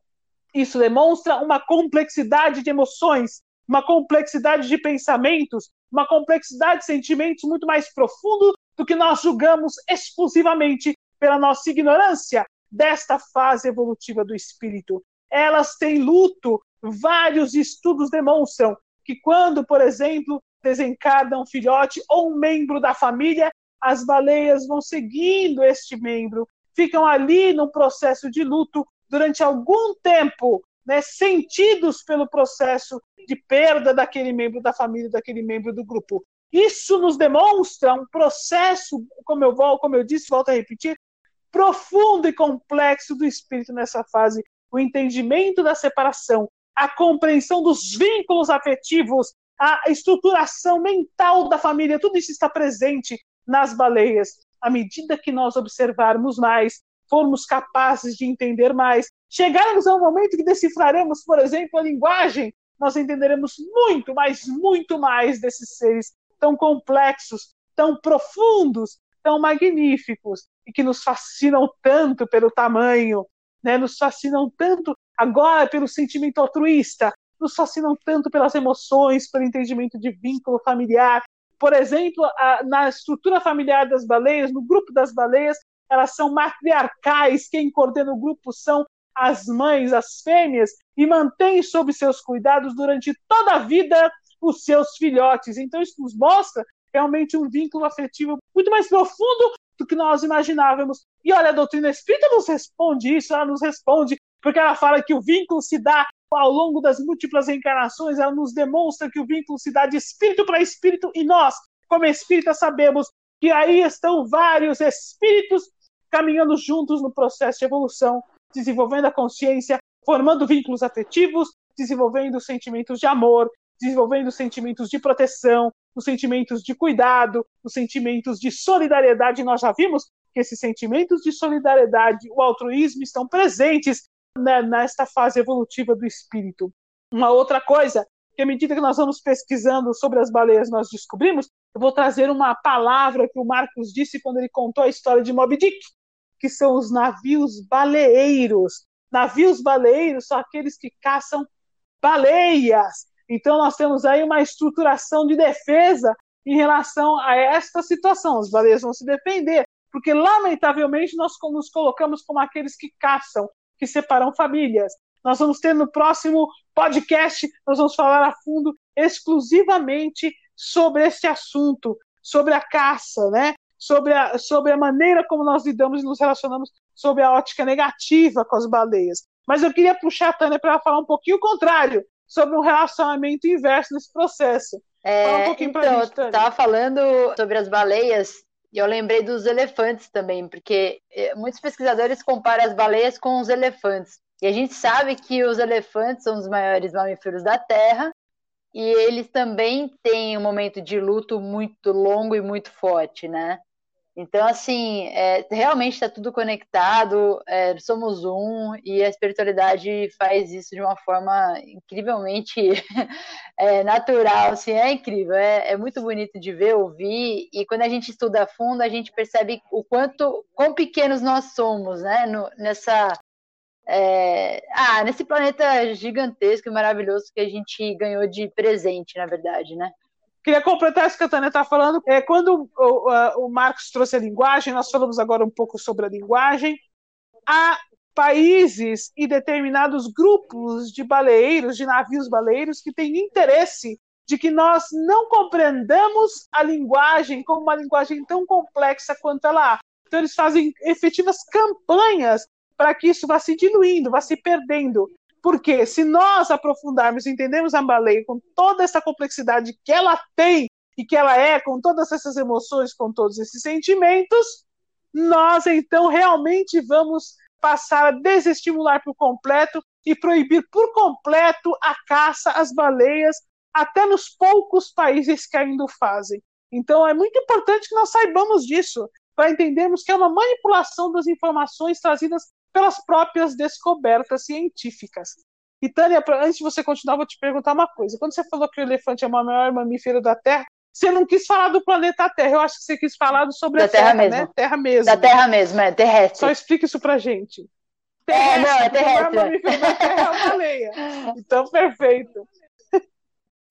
Isso demonstra uma complexidade de emoções, uma complexidade de pensamentos, uma complexidade de sentimentos muito mais profundo do que nós julgamos exclusivamente pela nossa ignorância desta fase evolutiva do espírito. Elas têm luto. Vários estudos demonstram que quando, por exemplo, desencarna um filhote ou um membro da família, as baleias vão seguindo este membro, ficam ali num processo de luto durante algum tempo, né, sentidos pelo processo de perda daquele membro da família, daquele membro do grupo. Isso nos demonstra um processo, como eu vou, como eu disse, volto a repetir, profundo e complexo do espírito nessa fase, o entendimento da separação, a compreensão dos vínculos afetivos, a estruturação mental da família, tudo isso está presente nas baleias. À medida que nós observarmos mais, formos capazes de entender mais, chegarmos a um momento que decifraremos, por exemplo, a linguagem, nós entenderemos muito, mas muito mais desses seres tão complexos, tão profundos, tão magníficos e que nos fascinam tanto pelo tamanho, né? nos fascinam tanto agora pelo sentimento altruísta, nos fascinam tanto pelas emoções, pelo entendimento de vínculo familiar, Por exemplo, a, na estrutura familiar das baleias, no grupo das baleias, elas são matriarcais, quem coordena o grupo são as mães, as fêmeas, e mantém sob seus cuidados durante toda a vida os seus filhotes. Então, isso nos mostra realmente um vínculo afetivo muito mais profundo do que nós imaginávamos. E olha, a doutrina espírita nos responde isso, ela nos responde, porque ela fala que o vínculo se dá ao longo das múltiplas reencarnações, ela nos demonstra que o vínculo se dá de espírito para espírito, e nós, como espíritas, sabemos que aí estão vários espíritos caminhando juntos no processo de evolução, desenvolvendo a consciência, formando vínculos afetivos, desenvolvendo sentimentos de amor, desenvolvendo sentimentos de proteção, os sentimentos de cuidado, os sentimentos de solidariedade. Nós já vimos que esses sentimentos de solidariedade, o altruísmo estão presentes né, nesta fase evolutiva do espírito. Uma outra coisa, que à medida que nós vamos pesquisando sobre as baleias, nós descobrimos, eu vou trazer uma palavra que o Marcos disse quando ele contou a história de Moby Dick, que são os navios baleeiros. Navios baleeiros são aqueles que caçam baleias. Então, nós temos aí uma estruturação de defesa em relação a esta situação. As baleias vão se defender, porque, lamentavelmente, nós nos colocamos como aqueles que caçam, que separam famílias. Nós vamos ter no próximo podcast, nós vamos falar a fundo exclusivamente sobre esse assunto, sobre a caça, né? sobre a, sobre a maneira como nós lidamos e nos relacionamos sobre a ótica negativa com as baleias. Mas eu queria puxar a Tânia para falar um pouquinho o contrário, sobre um relacionamento inverso nesse processo. É, Fala um pouquinho então, pra gente, Tânia. Estava falando sobre as baleias e eu lembrei dos elefantes também, porque eh, muitos pesquisadores comparam as baleias com os elefantes. E a gente sabe que os elefantes são os maiores mamíferos da Terra e eles também têm um momento de luto muito longo e muito forte, né? Então, assim, é, realmente está tudo conectado, é, somos um, e a espiritualidade faz isso de uma forma incrivelmente *laughs* é, natural, assim, é incrível, é, é, muito bonito de ver, ouvir, e quando a gente estuda a fundo, a gente percebe o quanto, quão pequenos nós somos, né, no, nessa... É, ah, nesse planeta gigantesco e maravilhoso que a gente ganhou de presente, na verdade, né? Queria completar isso que a Tânia está falando. É, quando o, o Marcos trouxe a linguagem, nós falamos agora um pouco sobre a linguagem. Há países e determinados grupos de baleeiros, de navios baleeiros, que têm interesse de que nós não compreendamos a linguagem como uma linguagem tão complexa quanto ela é. Então, eles fazem efetivas campanhas para que isso vá se diluindo, vá se perdendo. Porque se nós aprofundarmos e entendermos a baleia com toda essa complexidade que ela tem e que ela é, com todas essas emoções, com todos esses sentimentos, nós então realmente vamos passar a desestimular por completo e proibir por completo a caça às baleias, até nos poucos países que ainda o fazem. Então é muito importante que nós saibamos disso, para entendermos que é uma manipulação das informações trazidas pelas próprias descobertas científicas. E Tânia, antes de você continuar, vou te perguntar uma coisa. Quando você falou que o elefante é o maior mamífero da Terra, você não quis falar do planeta Terra, eu acho que você quis falar sobre da a Terra, terra mesmo. né? Terra mesmo. Da Terra mesmo, é terrestre. Só explica isso pra gente. Terrestre, é, não, é terrestre. O maior mamífero da Terra é a baleia. Então, perfeito.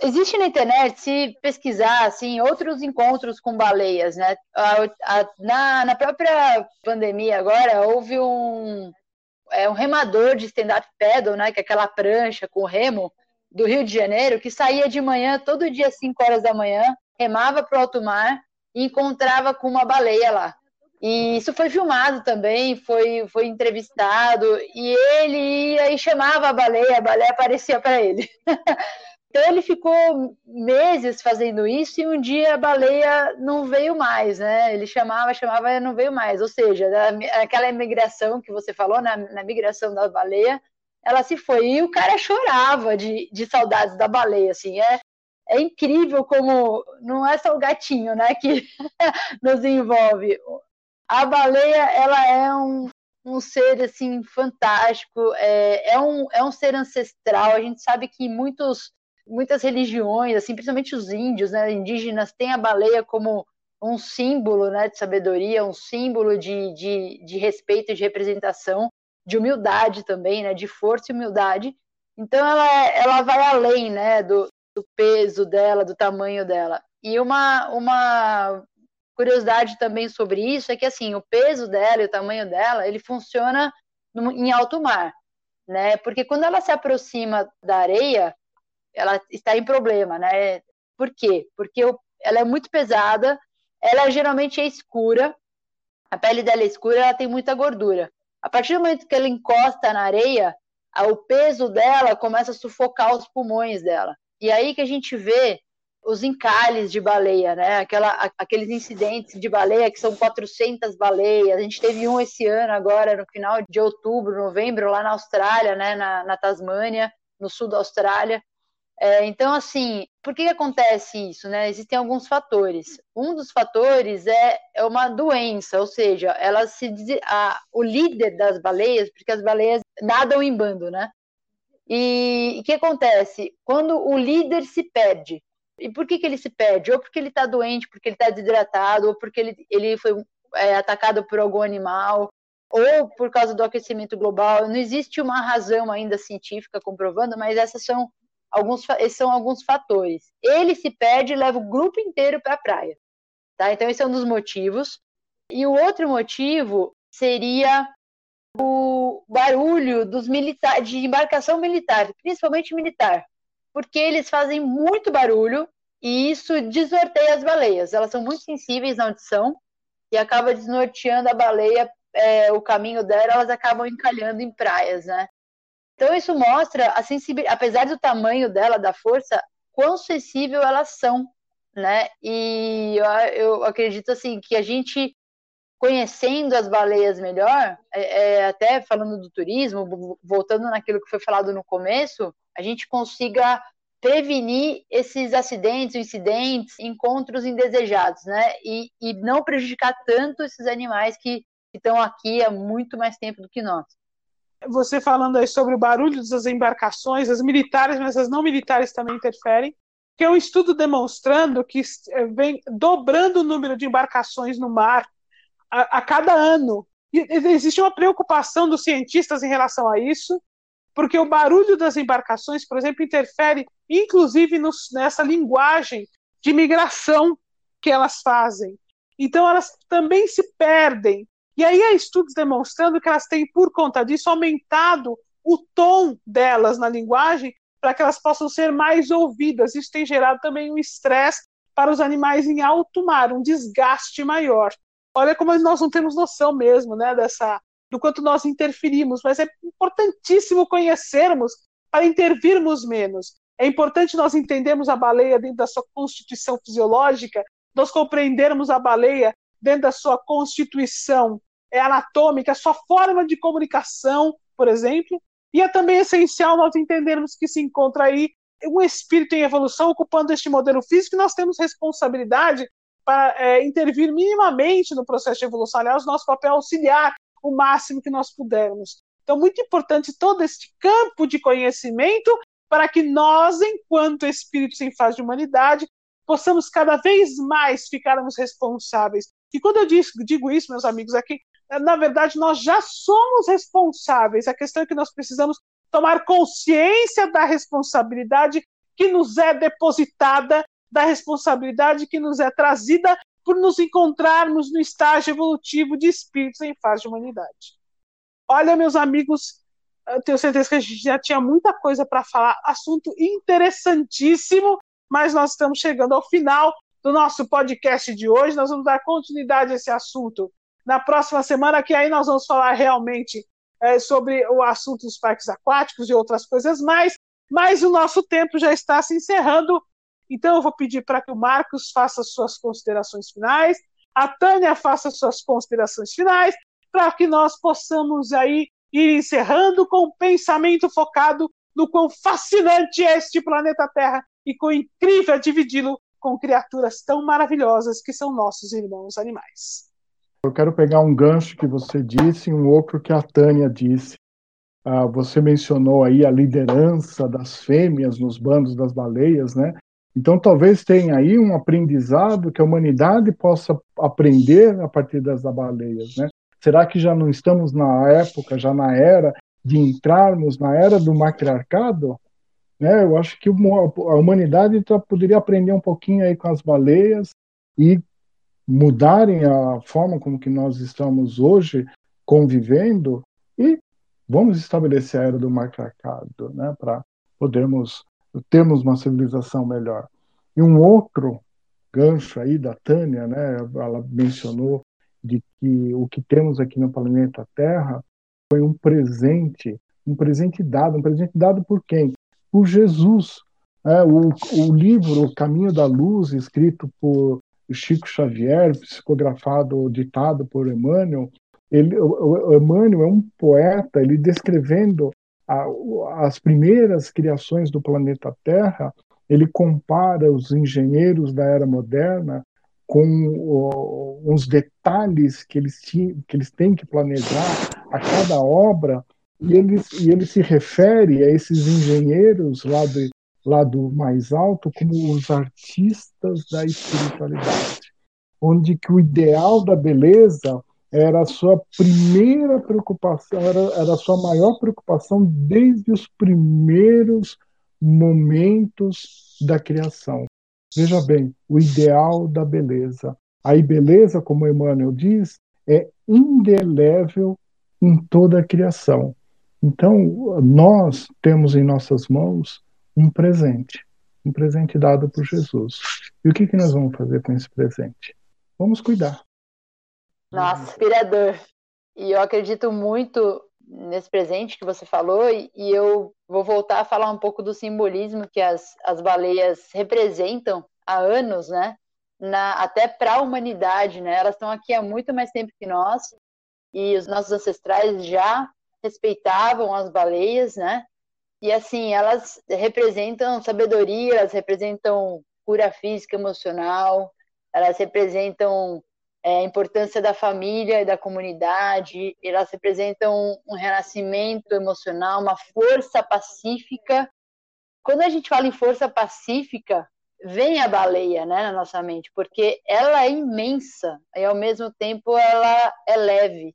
Existe na internet, se pesquisar, assim, outros encontros com baleias, né? A, a, na, na própria pandemia agora, houve um, é, um remador de stand-up paddle, né? Que é aquela prancha com remo do Rio de Janeiro, que saía de manhã, todo dia às 5 horas da manhã, remava para o alto mar e encontrava com uma baleia lá. E isso foi filmado também, foi, foi entrevistado, e ele ia e chamava a baleia, a baleia aparecia para ele. *laughs* Então ele ficou meses fazendo isso e um dia a baleia não veio mais, né? Ele chamava, chamava e não veio mais. Ou seja, aquela imigração que você falou, na, na migração da baleia, ela se foi. E o cara chorava de, de saudades da baleia, assim. É, é incrível como não é só o gatinho, né, que *laughs* nos envolve. A baleia, ela é um, um ser assim fantástico, é, é, um, é um ser ancestral. A gente sabe que muitos muitas religiões, assim, principalmente os índios, né, indígenas, têm a baleia como um símbolo né, de sabedoria, um símbolo de, de, de respeito, de representação, de humildade também, né, de força e humildade. Então ela, ela vai além né, do, do peso dela, do tamanho dela. E uma, uma curiosidade também sobre isso é que assim o peso dela e o tamanho dela ele funciona no, em alto mar, né? Porque quando ela se aproxima da areia, ela está em problema, né? Por quê? Porque ela é muito pesada, ela geralmente é escura, a pele dela é escura, ela tem muita gordura. A partir do momento que ela encosta na areia, o peso dela começa a sufocar os pulmões dela. E aí que a gente vê os encalhes de baleia, né? Aquela, aqueles incidentes de baleia que são 400 baleias. A gente teve um esse ano agora no final de outubro, novembro, lá na Austrália, né? Na, na Tasmânia, no sul da Austrália. É, então, assim, por que, acontece isso? Né? Existem alguns fatores. Um dos fatores é, é uma doença, ou seja, ela se a, o líder das baleias, porque as baleias nadam em bando, né? E o que acontece? Quando o líder se perde, e por que, que ele se perde? Ou porque ele está doente, porque ele está desidratado, ou porque ele, ele foi é, atacado por algum animal, ou por causa do aquecimento global. Não existe uma razão ainda científica comprovando, mas essas são alguns, esses são alguns fatores. Ele se perde e leva o grupo inteiro para a praia. Tá? Então, esse é um dos motivos. E o outro motivo seria o barulho dos militares, de embarcação militar, principalmente militar, porque eles fazem muito barulho e isso desnorteia as baleias. Elas são muito sensíveis na audição e acaba desnorteando a baleia, é, o caminho dela, elas acabam encalhando em praias, né? Então isso mostra a sensibilidade, apesar do tamanho dela, da força, quão sensível elas são, né? E eu, eu acredito assim que a gente conhecendo as baleias melhor, é, é, até falando do turismo, voltando naquilo que foi falado no começo, a gente consiga prevenir esses acidentes, incidentes, encontros indesejados, né? E, e não prejudicar tanto esses animais que estão aqui há muito mais tempo do que nós você falando aí sobre o barulho das embarcações, as militares, mas as não militares também interferem, que é um estudo demonstrando que eh, vem dobrando o número de embarcações no mar a, a cada ano. E existe uma preocupação dos cientistas em relação a isso, porque o barulho das embarcações, por exemplo, interfere inclusive nessa linguagem de migração que elas fazem. Então, elas também se perdem e aí há estudos demonstrando que elas têm, por conta disso, aumentado o tom delas na linguagem para que elas possam ser mais ouvidas. Isso tem gerado também um estresse para os animais em alto mar, um desgaste maior. Olha como nós não temos noção mesmo, né, dessa do quanto nós interferimos, mas é importantíssimo conhecermos para intervirmos menos. É importante nós entendermos a baleia dentro da sua constituição fisiológica, nós compreendermos a baleia dentro da sua constituição é anatômica, a sua forma de comunicação, por exemplo, e é também essencial nós entendermos que se encontra aí um espírito em evolução ocupando este modelo físico e nós temos responsabilidade para é, intervir minimamente no processo de evolução. Aliás, nosso papel é auxiliar o máximo que nós pudermos. Então, muito importante todo este campo de conhecimento para que nós, enquanto espíritos em fase de humanidade, possamos cada vez mais ficarmos responsáveis e quando eu digo isso, meus amigos, é que, na verdade, nós já somos responsáveis. A questão é que nós precisamos tomar consciência da responsabilidade que nos é depositada, da responsabilidade que nos é trazida por nos encontrarmos no estágio evolutivo de espíritos em fase de humanidade. Olha, meus amigos, eu tenho certeza que a gente já tinha muita coisa para falar, assunto interessantíssimo, mas nós estamos chegando ao final do nosso podcast de hoje. Nós vamos dar continuidade a esse assunto na próxima semana, que aí nós vamos falar realmente é, sobre o assunto dos parques aquáticos e outras coisas mais. Mas o nosso tempo já está se encerrando. Então eu vou pedir para que o Marcos faça suas considerações finais, a Tânia faça suas considerações finais, para que nós possamos aí ir encerrando com um pensamento focado no quão fascinante é este planeta Terra e quão incrível é dividi-lo com criaturas tão maravilhosas que são nossos irmãos animais. Eu quero pegar um gancho que você disse e um outro que a Tânia disse. Ah, você mencionou aí a liderança das fêmeas nos bandos das baleias, né? Então talvez tenha aí um aprendizado que a humanidade possa aprender a partir das baleias, né? Será que já não estamos na época, já na era de entrarmos na era do matriarcado? Né? Eu acho que a humanidade tá, poderia aprender um pouquinho aí com as baleias e mudarem a forma como que nós estamos hoje convivendo e vamos estabelecer a era do matriarcado, né, para podermos termos uma civilização melhor. E um outro gancho aí da Tânia, né, ela mencionou de que o que temos aqui no planeta Terra foi um presente, um presente dado, um presente dado por quem? Por Jesus. É, o, o livro O Caminho da Luz, escrito por Chico Xavier, psicografado, ditado por Emmanuel, ele, o, Emmanuel é um poeta, ele descrevendo a, as primeiras criações do planeta Terra, ele compara os engenheiros da era moderna com o, uns detalhes que eles, que eles têm que planejar a cada obra, e ele, e ele se refere a esses engenheiros lá do, lá do mais alto como os artistas da espiritualidade, onde que o ideal da beleza era a sua primeira preocupação, era, era a sua maior preocupação desde os primeiros momentos da criação. Veja bem, o ideal da beleza. Aí, beleza, como Emmanuel diz, é indelével em toda a criação. Então, nós temos em nossas mãos um presente, um presente dado por Jesus. E o que, que nós vamos fazer com esse presente? Vamos cuidar. Nossa, inspirador. E eu acredito muito nesse presente que você falou, e, eu vou voltar a falar um pouco do simbolismo que as, as baleias representam há anos, né? Na, até para a humanidade, né? Elas estão aqui há muito mais tempo que nós, e os nossos ancestrais já respeitavam as baleias, né? E assim, elas representam sabedoria, elas representam cura física, emocional, elas representam é, a importância da família e da comunidade, elas representam um, renascimento emocional, uma força pacífica. Quando a gente fala em força pacífica, vem a baleia né, na nossa mente, porque ela é imensa e ao mesmo tempo ela é leve.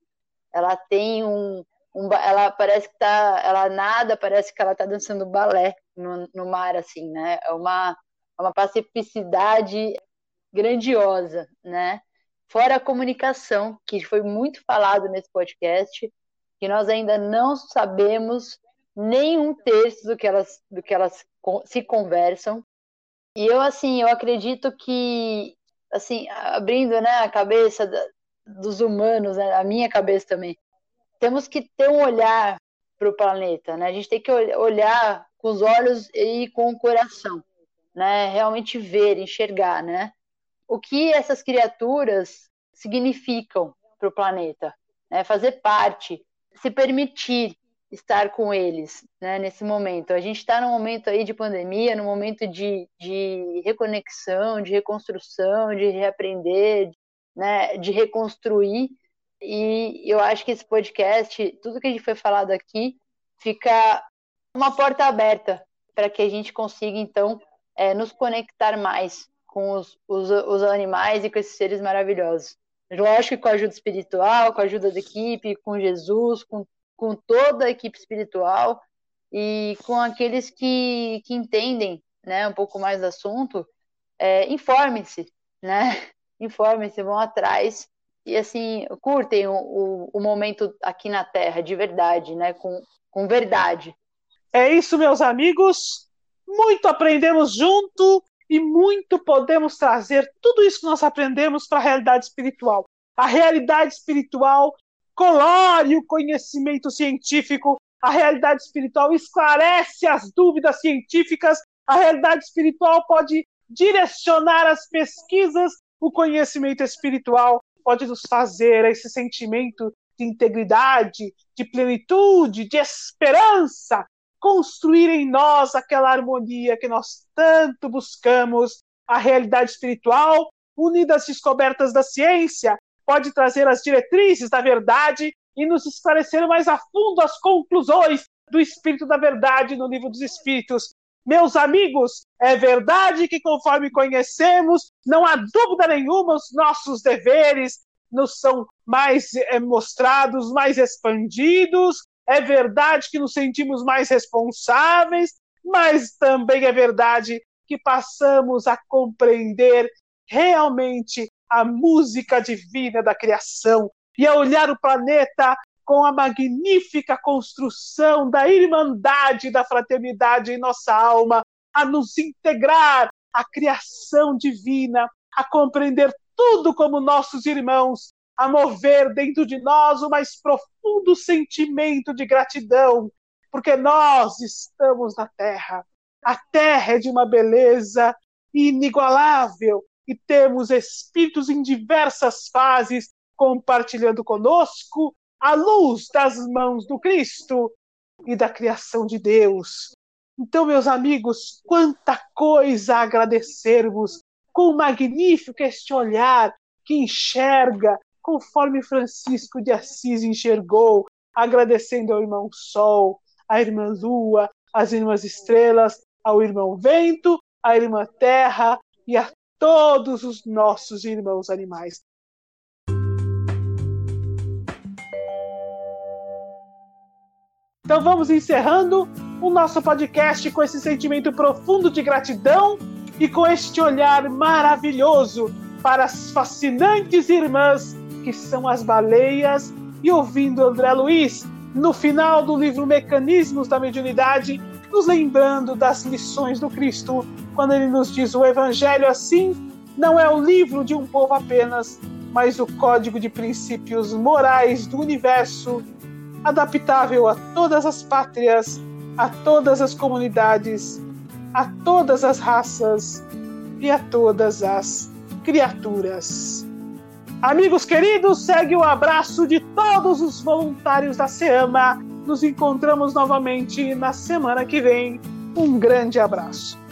Ela tem um, um ela parece que tá, ela nada, parece que ela está dançando balé no, no mar assim, né? É uma é uma pacificidade grandiosa, né? Fora a comunicação, que foi muito falado nesse podcast, que nós ainda não sabemos nem um terço do que elas, do que elas se conversam. E eu, assim, eu acredito que, assim, abrindo né, a cabeça da, dos humanos, né, a minha cabeça também, temos que ter um olhar para o planeta, né? A gente tem que olhar com os olhos e com o coração, né? Realmente ver, enxergar, né? o que essas criaturas significam para o planeta, né? fazer parte, se permitir estar com eles né? nesse momento. A gente está num momento aí de pandemia, num momento de, de reconexão, de reconstrução, de reaprender, né? de reconstruir. E eu acho que esse podcast, tudo que a gente foi falado aqui, fica uma porta aberta para que a gente consiga, então, é, nos conectar mais com os, os, os animais e com esses seres maravilhosos. Lógico que com a ajuda espiritual, com a ajuda da equipe, com Jesus, com, com toda a equipe espiritual e com aqueles que, que entendem né, um pouco mais do assunto, é, informem-se, né? *laughs* Informem-se, vão atrás e assim, curtem o, o, o, momento aqui na Terra, de verdade, né? Com, com verdade. É isso, meus amigos. Muito aprendemos junto e muito podemos trazer tudo isso que nós aprendemos para a realidade espiritual. A realidade espiritual colore o conhecimento científico, a realidade espiritual esclarece as dúvidas científicas, a realidade espiritual pode direcionar as pesquisas, o conhecimento espiritual pode nos fazer esse sentimento de integridade, de plenitude, de esperança, construir em nós aquela harmonia que nós tanto buscamos, a realidade espiritual, unida às descobertas da ciência, pode trazer as diretrizes da verdade e nos esclarecer mais a fundo as conclusões do Espírito da Verdade no livro dos Espíritos. Meus amigos, é verdade que conforme conhecemos, não há dúvida nenhuma, os nossos deveres nos são mais é, mostrados, mais expandidos, é verdade que nos sentimos mais responsáveis, mas também é verdade que passamos a compreender realmente a música divina da criação. E a olhar o planeta com a magnífica construção da irmandade, da fraternidade em nossa alma, a nos integrar à criação divina, a compreender tudo como nossos irmãos, a mover dentro de nós o mais profundo sentimento de gratidão, porque nós estamos na Terra. A Terra é de uma beleza inigualável e temos espíritos em diversas fases compartilhando conosco a luz das mãos do Cristo e da criação de Deus. Então, meus amigos, quanta coisa a agradecermos com magnífico este olhar que enxerga conforme Francisco de Assis enxergou, agradecendo ao irmão Sol, à irmã Lua, às irmãs Estrelas, ao irmão Vento, à irmã Terra e a todos os nossos irmãos animais. Então vamos encerrando o nosso podcast com esse sentimento profundo de gratidão e com este olhar maravilhoso para as fascinantes irmãs que são as baleias. E ouvindo André Luiz no final do livro Mecanismos da Mediunidade, nos lembrando das lições do Cristo, quando ele nos diz o evangelho assim não é o livro de um povo apenas, mas o código de princípios morais do universo adaptável a todas as pátrias, a todas as comunidades, a todas as raças e a todas as criaturas. Amigos queridos, segue o abraço de todos os voluntários da SEAMA. Nos encontramos novamente na semana que vem. Um grande abraço.